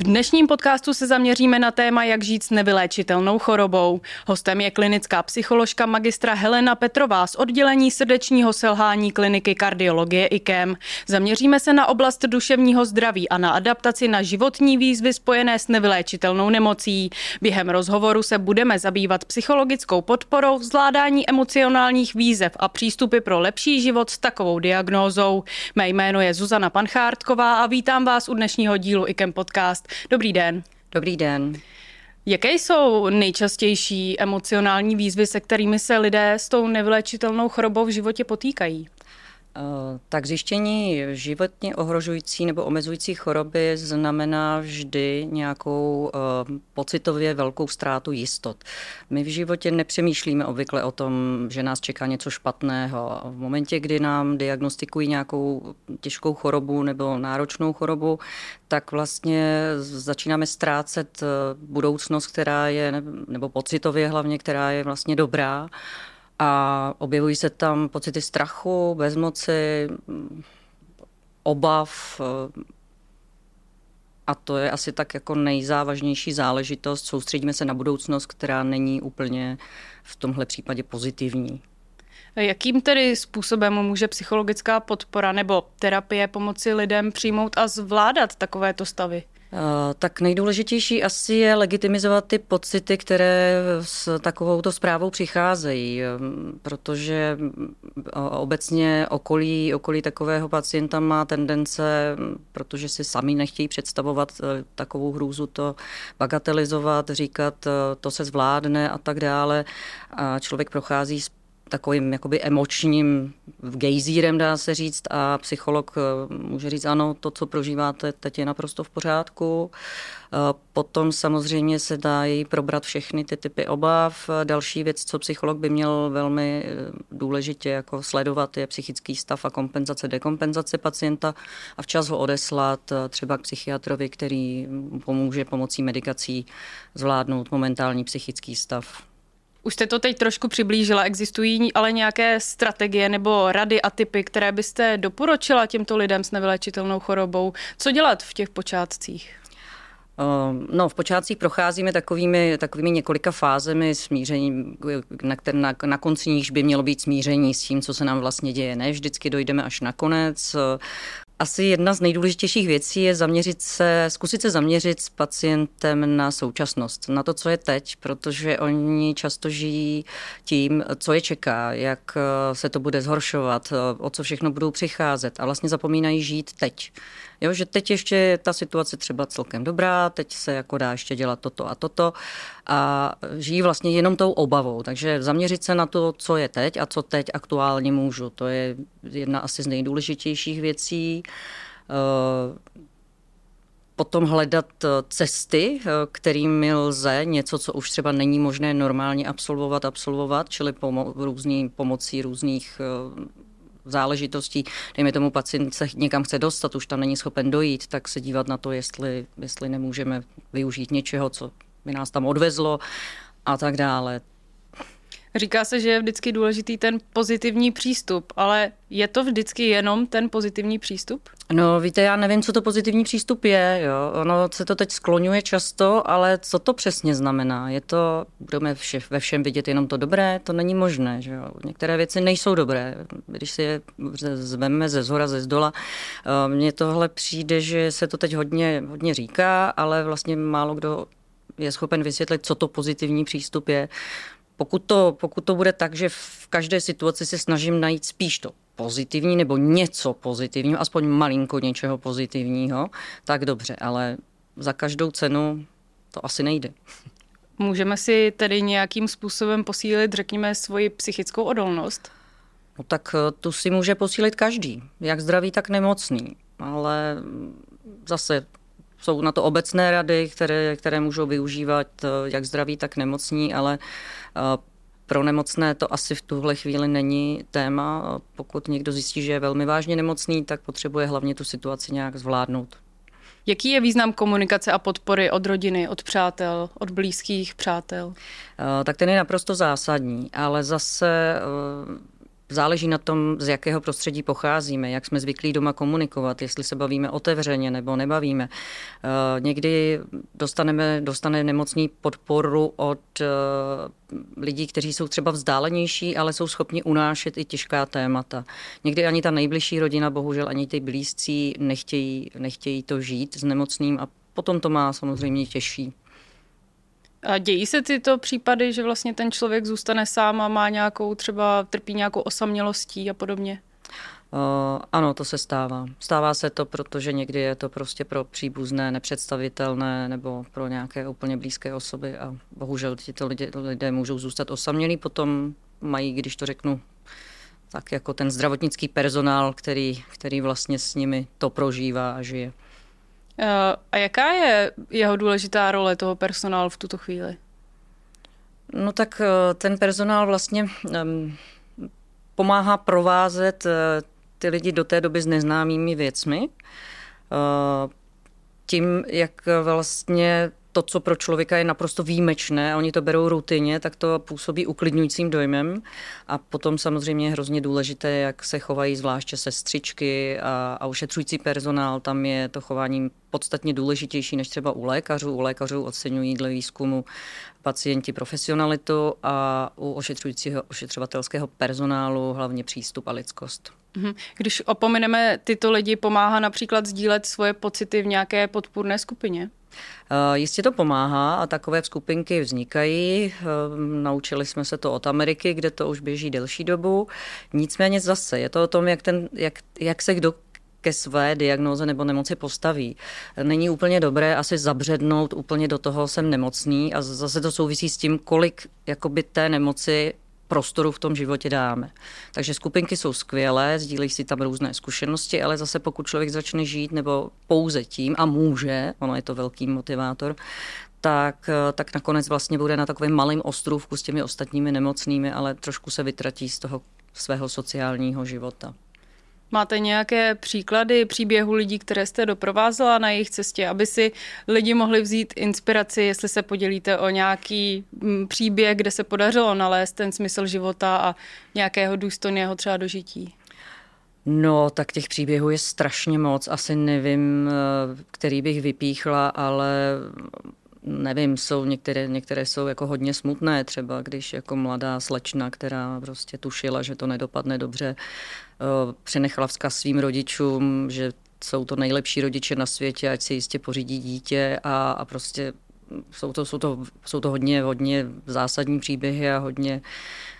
V dnešním podcastu se zaměříme na téma, jak žít s nevyléčitelnou chorobou. Hostem je klinická psycholožka magistra Helena Petrová z oddělení srdečního selhání kliniky kardiologie IKEM. Zaměříme se na oblast duševního zdraví a na adaptaci na životní výzvy spojené s nevyléčitelnou nemocí. Během rozhovoru se budeme zabývat psychologickou podporou, zvládání emocionálních výzev a přístupy pro lepší život s takovou diagnózou. Mé jméno je Zuzana Panchártková a vítám vás u dnešního dílu IKEM podcast. Dobrý den. Dobrý den. Jaké jsou nejčastější emocionální výzvy, se kterými se lidé s tou nevylečitelnou chorobou v životě potýkají? Eh, tak zjištění životně ohrožující nebo omezující choroby znamená vždy nějakou uh, pocitově velkou ztrátu jistot. My v životě nepřemýšlíme obvykle o tom, že nás čeká něco špatného. V momentě, kdy nám diagnostikují nějakou těžkou chorobu nebo náročnou chorobu, tak vlastně začínáme ztrácet eh, budoucnost, která je, nebo pocitově hlavně, která je vlastně dobrá a objevují se tam pocity strachu, bezmoci, obav, a to je asi tak jako nejzávažnější záležitost. Soustředíme se na budoucnost, která není úplně v tomhle případě pozitivní. Jakým tedy způsobem může psychologická podpora nebo terapie pomoci lidem přijmout a zvládat takovéto stavy? Eh, tak nejdůležitější asi je legitimizovat ty pocity, které s takovouto zprávou přicházejí, eh, protože eh, obecně okolí, okolí takového pacienta má tendence, protože si sami nechtějí představovat takovou hrůzu, to bagatelizovat, říkat, to se zvládne a tak dále. A člověk prochází takovým jakoby emočním gejzírem, dá se říct, a psycholog eh, může říct, ano, to, co prožíváte, teď je naprosto v pořádku. Eh, potom samozřejmě se dají probrat všechny ty typy obav. Další věc, co psycholog by měl velmi eh, důležitě jako sledovat, je psychický stav a kompenzace, dekompenzace pacienta a včas ho odeslat třeba k psychiatrovi, který pomůže pomocí medikací zvládnout momentální psychický stav. Už jste to teď trošku přiblížila. Existují ale nějaké strategie nebo rady a typy, které byste doporučila těmto lidem s nevylečitelnou chorobou? Co dělat v těch počátcích? Ehm, no, v počátcích procházíme takovými, takovými několika fázemi smíření, na, na, na konci níž by mělo být smíření s tím, co se nám vlastně děje. Ne vždycky dojdeme až na konec. Asi jedna z nejdůležitějších věcí je zaměřit se, zkusit se zaměřit s pacientem na současnost, na to, co je teď, protože oni často žijí tím, co je čeká, jak eh, se to bude zhoršovat, eh, o co všechno budou přicházet a vlastně zapomínají žít teď. Jo, že teď ještě je ta situace třeba celkem dobrá, teď se jako dá ještě dělat toto a toto a žijí vlastně jenom tou obavou. Takže zaměřit se na to, co je teď a co teď aktuálně můžu, to je jedna asi z nejdůležitějších věcí eh, potom hledat eh, cesty, eh, kterými lze něco, co už třeba není možné normálně absolvovat, absolvovat, čili pomo- různý, pomocí různých záležitostí, dejme tomu pacient se někam chce dostat, už tam není schopen dojít, tak se dívat na to, jestli, jestli nemůžeme využít něčeho, co by nás tam odvezlo a tak dále. Říká se, že je vždycky důležitý ten pozitivní přístup, ale je to vždycky jenom ten pozitivní přístup? No víte, já nevím, co to pozitivní přístup je. Jo. Ono se to teď skloňuje často, ale co to přesně znamená? Je to, budeme vše, ve všem vidět jenom to dobré? To není možné. Že jo. Některé věci nejsou dobré. Když si je zveme ze zhora, ze zdola, eh, mně tohle přijde, že se to teď hodně, hodně říká, ale vlastně málo kdo je schopen vysvětlit, co to pozitivní přístup je. Pokud to, pokud to bude tak, že v každé situaci se snažím najít spíš to pozitivní nebo něco pozitivního, aspoň malinko něčeho pozitivního, tak dobře, ale za každou cenu to asi nejde. Můžeme si tedy nějakým způsobem posílit, řekněme, svoji psychickou odolnost? No tak eh, tu si může posílit každý, jak zdravý, tak nemocný. Ale zase jsou na to obecné rady, které, které můžou využívat eh, jak zdraví, tak nemocní, ale eh, pro nemocné to asi v tuhle chvíli není téma. Pokud někdo zjistí, že je velmi vážně nemocný, tak potřebuje hlavně tu situaci nějak zvládnout. Jaký je význam komunikace a podpory od rodiny, od přátel, od blízkých přátel? Eh, tak ten je naprosto zásadní, ale zase záleží na tom, z jakého prostředí pocházíme, jak jsme zvyklí doma komunikovat, jestli se bavíme otevřeně nebo nebavíme. Eh, někdy dostaneme, dostane nemocný podporu od eh, lidí, kteří jsou třeba vzdálenější, ale jsou schopni unášet i těžká témata. Někdy ani ta nejbližší rodina, bohužel ani ty blízcí nechtějí, nechtějí to žít s nemocným a potom to má samozřejmě těžší. A dějí se tyto případy, že vlastně ten člověk zůstane sám a má nějakou, třeba trpí nějakou osamělostí a podobně? Uh, ano, to se stává. Stává se to, protože někdy je to prostě pro příbuzné nepředstavitelné nebo pro nějaké úplně blízké osoby a bohužel tyto lidé, lidé můžou zůstat osamělí, potom mají, když to řeknu, tak jako ten zdravotnický personál, který, který vlastně s nimi to prožívá a žije. Eh, a jaká je jeho důležitá role toho personálu v tuto chvíli? No tak eh, ten personál vlastně pomáhá provázet uh, ty lidi do té doby s neznámými věcmi. Tím, jak vlastně to, co pro člověka je naprosto výjimečné a oni to berou rutině, tak to působí uklidňujícím dojmem. A potom samozřejmě je hrozně důležité, jak se chovají zvláště sestřičky a, a ušetřující personál. Tam je to chování podstatně důležitější než třeba u lékařů. U lékařů oceňují dle výzkumu pacienti profesionalitu a u ošetřujícího ošetřovatelského personálu hlavně přístup a lidskost. Mhm. Když opomeneme tyto lidi, pomáhá například sdílet svoje pocity v nějaké podpůrné skupině? Eh, jistě to pomáhá a takové skupinky vznikají. Eh, naučili jsme se to od Ameriky, kde to už běží delší dobu. Nicméně zase je to o tom, jak, ten, jak, jak se kdo ke své diagnóze nebo nemoci postaví. Není úplně dobré asi zabřednout úplně do toho, jsem nemocný a zase to souvisí s tím, kolik jakoby té nemoci prostoru v tom životě dáme. Takže skupinky jsou skvělé, sdílejí si tam různé zkušenosti, ale zase pokud člověk začne žít nebo pouze tím a může, ono je to velký motivátor, tak, tak nakonec vlastně bude na takovém malém ostrůvku s těmi ostatními nemocnými, ale trošku se vytratí z toho svého sociálního života. Máte nějaké příklady příběhu lidí, které jste doprovázela na jejich cestě, aby si lidi mohli vzít inspiraci, jestli se podělíte o nějaký mm, příběh, kde se podařilo nalézt ten smysl života a nějakého důstojného třeba dožití? No, tak těch příběhů je strašně moc. Asi nevím, eh, který bych vypíchla, ale nevím, jsou některé, některé jsou jako hodně smutné, třeba když jako mladá slečna, která prostě tušila, že to nedopadne dobře, Eh, přenechala vzkaz svým rodičům, že jsou to nejlepší rodiče na světě, ať si jistě pořídí dítě a, a prostě jsou to, jsou, to, jsou to hodně, hodně zásadní příběhy a hodně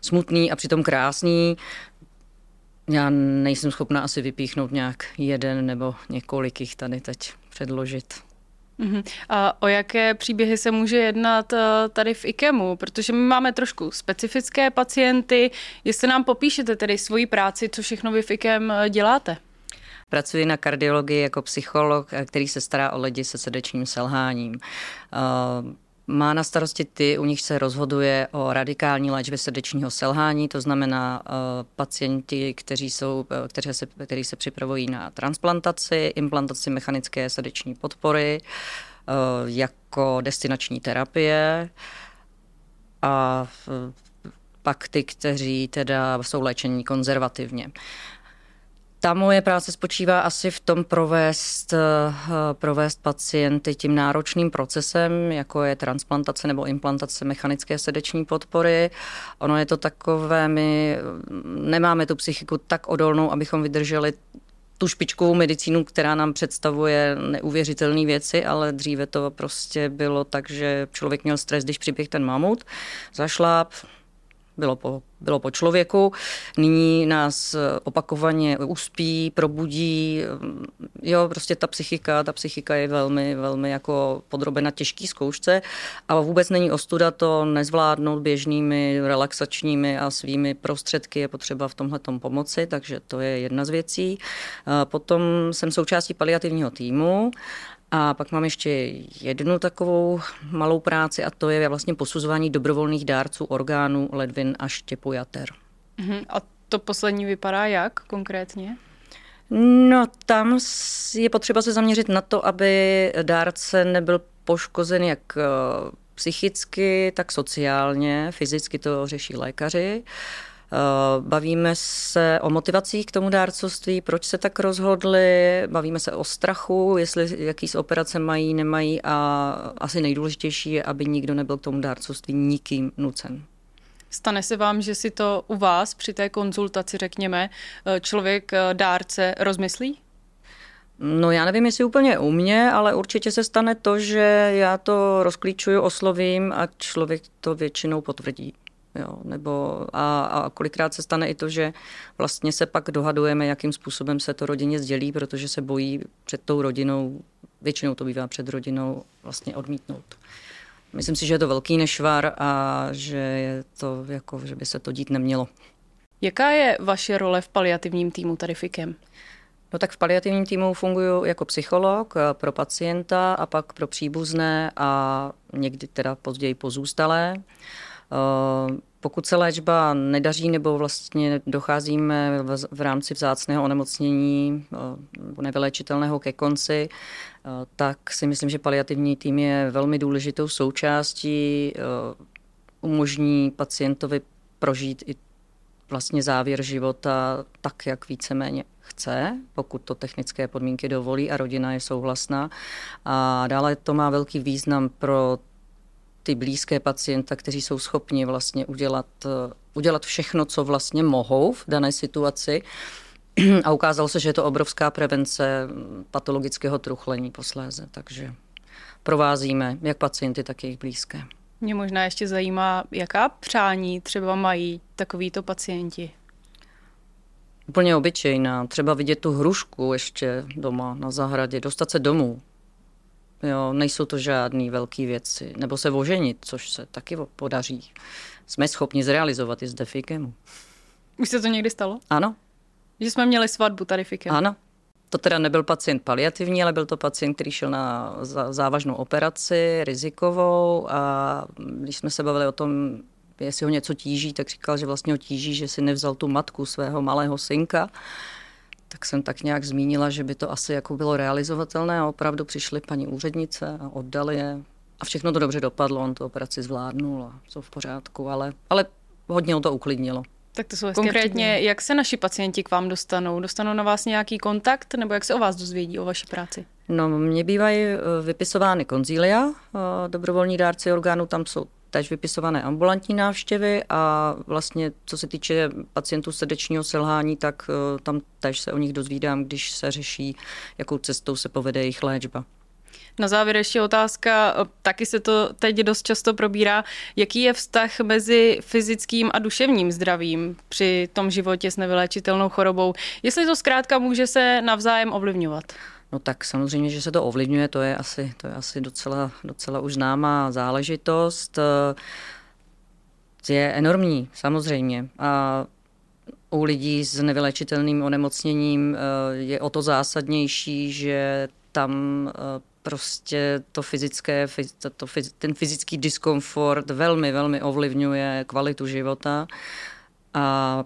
smutný a přitom krásný. Já nejsem schopná asi vypíchnout nějak jeden nebo několik jich tady teď předložit. Uh-huh. A o jaké příběhy se může jednat eh, tady v IKEMu? Protože my máme trošku specifické pacienty. Jestli nám popíšete tedy svoji práci, co všechno vy v IKEM eh, děláte? Pracuji na kardiologii jako psycholog, eh, který se stará o lidi se srdečním selháním. Má na starosti ty, u nich se rozhoduje o radikální léčbě srdečního selhání, to znamená uh, pacienti, kteří, jsou, uh, kteří, se, kteří se připravují na transplantaci, implantaci mechanické srdeční podpory uh, jako destinační terapie a pak ty, kteří teda jsou léčení konzervativně. Ta moje práce spočívá asi v tom provést, eh, provést pacienty tím náročným procesem, jako je transplantace nebo implantace mechanické srdeční podpory. Ono je to takové, my nemáme tu psychiku tak odolnou, abychom vydrželi tu špičkovou medicínu, která nám představuje neuvěřitelné věci, ale dříve to prostě bylo tak, že člověk měl stres, když přiběh ten mamut, zašláp, bylo po, bylo po člověku. Nyní nás opakovaně uspí, probudí. Jo, prostě ta psychika, ta psychika je velmi, velmi jako podrobena těžký zkoušce a vůbec není ostuda to nezvládnout běžnými relaxačními a svými prostředky. Je potřeba v tomhle pomoci, takže to je jedna z věcí. Potom jsem součástí paliativního týmu a pak mám ještě jednu takovou malou práci a to je vlastně posuzování dobrovolných dárců orgánů, ledvin a štěpu jater. Uh-huh. A to poslední vypadá jak konkrétně? No tam je potřeba se zaměřit na to, aby dárce nebyl poškozen jak eh, psychicky, tak sociálně. Fyzicky to řeší lékaři. Bavíme se o motivacích k tomu dárcovství, proč se tak rozhodli, bavíme se o strachu, jestli jaký z operace mají, nemají a asi nejdůležitější je, aby nikdo nebyl k tomu dárcovství nikým nucen. Stane se vám, že si to u vás při té konzultaci, řekněme, člověk dárce rozmyslí? No já nevím, jestli úplně u mě, ale určitě se stane to, že já to rozklíčuju, oslovím a člověk to většinou potvrdí. Jo, nebo a, a kolikrát se stane i to, že vlastně se pak dohadujeme, jakým způsobem se to rodině sdělí, protože se bojí před tou rodinou, většinou to bývá před rodinou, vlastně odmítnout. Myslím si, že je to velký nešvar a že je to jako, že by se to dít nemělo. Jaká je vaše role v paliativním týmu tady FIKem? No tak v paliativním týmu funguji jako psycholog eh, pro pacienta a pak pro příbuzné a někdy teda později pozůstalé. Eh, pokud se léčba nedaří nebo vlastně docházíme v rámci vzácného onemocnění eh, nevyléčitelného ke konci, tak si myslím, že paliativní tým je velmi důležitou součástí, umožní pacientovi prožít i vlastně závěr života tak, jak víceméně chce, pokud to technické podmínky dovolí a rodina je souhlasná. A dále to má velký význam pro ty blízké pacienta, kteří jsou schopni vlastně udělat, udělat všechno, co vlastně mohou v dané situaci. A ukázalo se, že je to obrovská prevence patologického truchlení posléze, takže provázíme jak pacienty, tak jejich blízké. Mě možná ještě zajímá, jaká přání třeba mají takovýto pacienti úplně obyčejná. Třeba vidět tu hrušku ještě doma na zahradě, dostat se domů. Jo, nejsou to žádné velké věci. Nebo se oženit, což se taky podaří. Jsme schopni zrealizovat i s defikem. Už se to někdy stalo? Ano. Že jsme měli svatbu tady fikem? Ano. To teda nebyl pacient paliativní, ale byl to pacient, který šel na závažnou operaci, rizikovou a když jsme se bavili o tom, jestli ho něco tíží, tak říkal, že vlastně ho tíží, že si nevzal tu matku svého malého synka. Tak jsem tak nějak zmínila, že by to asi jako bylo realizovatelné a opravdu přišly paní úřednice a oddali je. A všechno to dobře dopadlo, on tu operaci zvládnul a jsou v pořádku, ale, ale hodně ho to uklidnilo. Tak to jsou Konkrétně, jak se naši pacienti k vám dostanou? Dostanou na vás nějaký kontakt nebo jak se o vás dozvědí, o vaší práci? No, mně bývají eh, vypisovány konzília, eh, dobrovolní dárci orgánů, tam jsou též vypisované ambulantní návštěvy a vlastně co se týče pacientů srdečního selhání, tak eh, tam též se o nich dozvídám, když se řeší, jakou cestou se povede jejich léčba. Na závěr ještě otázka, eh, taky se to teď dost často probírá, jaký je vztah mezi fyzickým a duševním zdravím při tom životě s nevyléčitelnou chorobou, jestli to zkrátka může se navzájem ovlivňovat. No tak samozřejmě, že se to ovlivňuje, to je asi, to je asi docela, docela už známá záležitost. Je enormní, samozřejmě. A u lidí s nevylečitelným onemocněním eh, je o to zásadnější, že tam eh, prostě to fyzické, ten fyzický diskomfort velmi, velmi ovlivňuje kvalitu života. A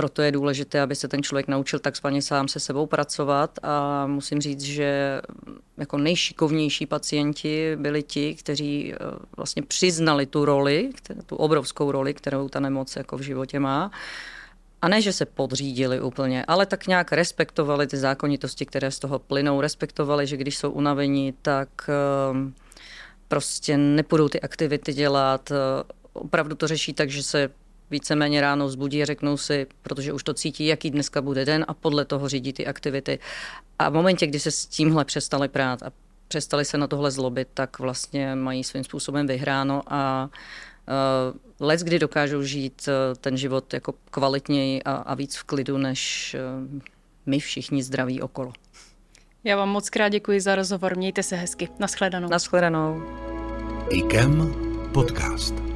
proto je důležité, aby se ten člověk naučil takzvaně sám se sebou pracovat. A musím říct, že jako nejšikovnější pacienti byli ti, kteří eh, vlastně přiznali tu roli, tu obrovskou roli, kterou ta nemoc jako v životě má. A ne, že se podřídili úplně, ale tak nějak respektovali ty zákonitosti, které z toho plynou, respektovali, že když jsou unavení, tak eh, prostě nepůjdou ty aktivity dělat, opravdu to řeší tak, že se víceméně ráno vzbudí a řeknou si, protože už to cítí, jaký dneska bude den a podle toho řídí ty aktivity. A v momentě, kdy se s tímhle přestali prát a přestali se na tohle zlobit, tak vlastně mají svým způsobem vyhráno a uh, let, kdy dokážou žít uh, ten život jako kvalitněji a, a víc v klidu, než uh, my všichni zdraví okolo. Já vám moc krát děkuji za rozhovor. Mějte se hezky. Naschledanou. Naschledanou. IKEM podcast.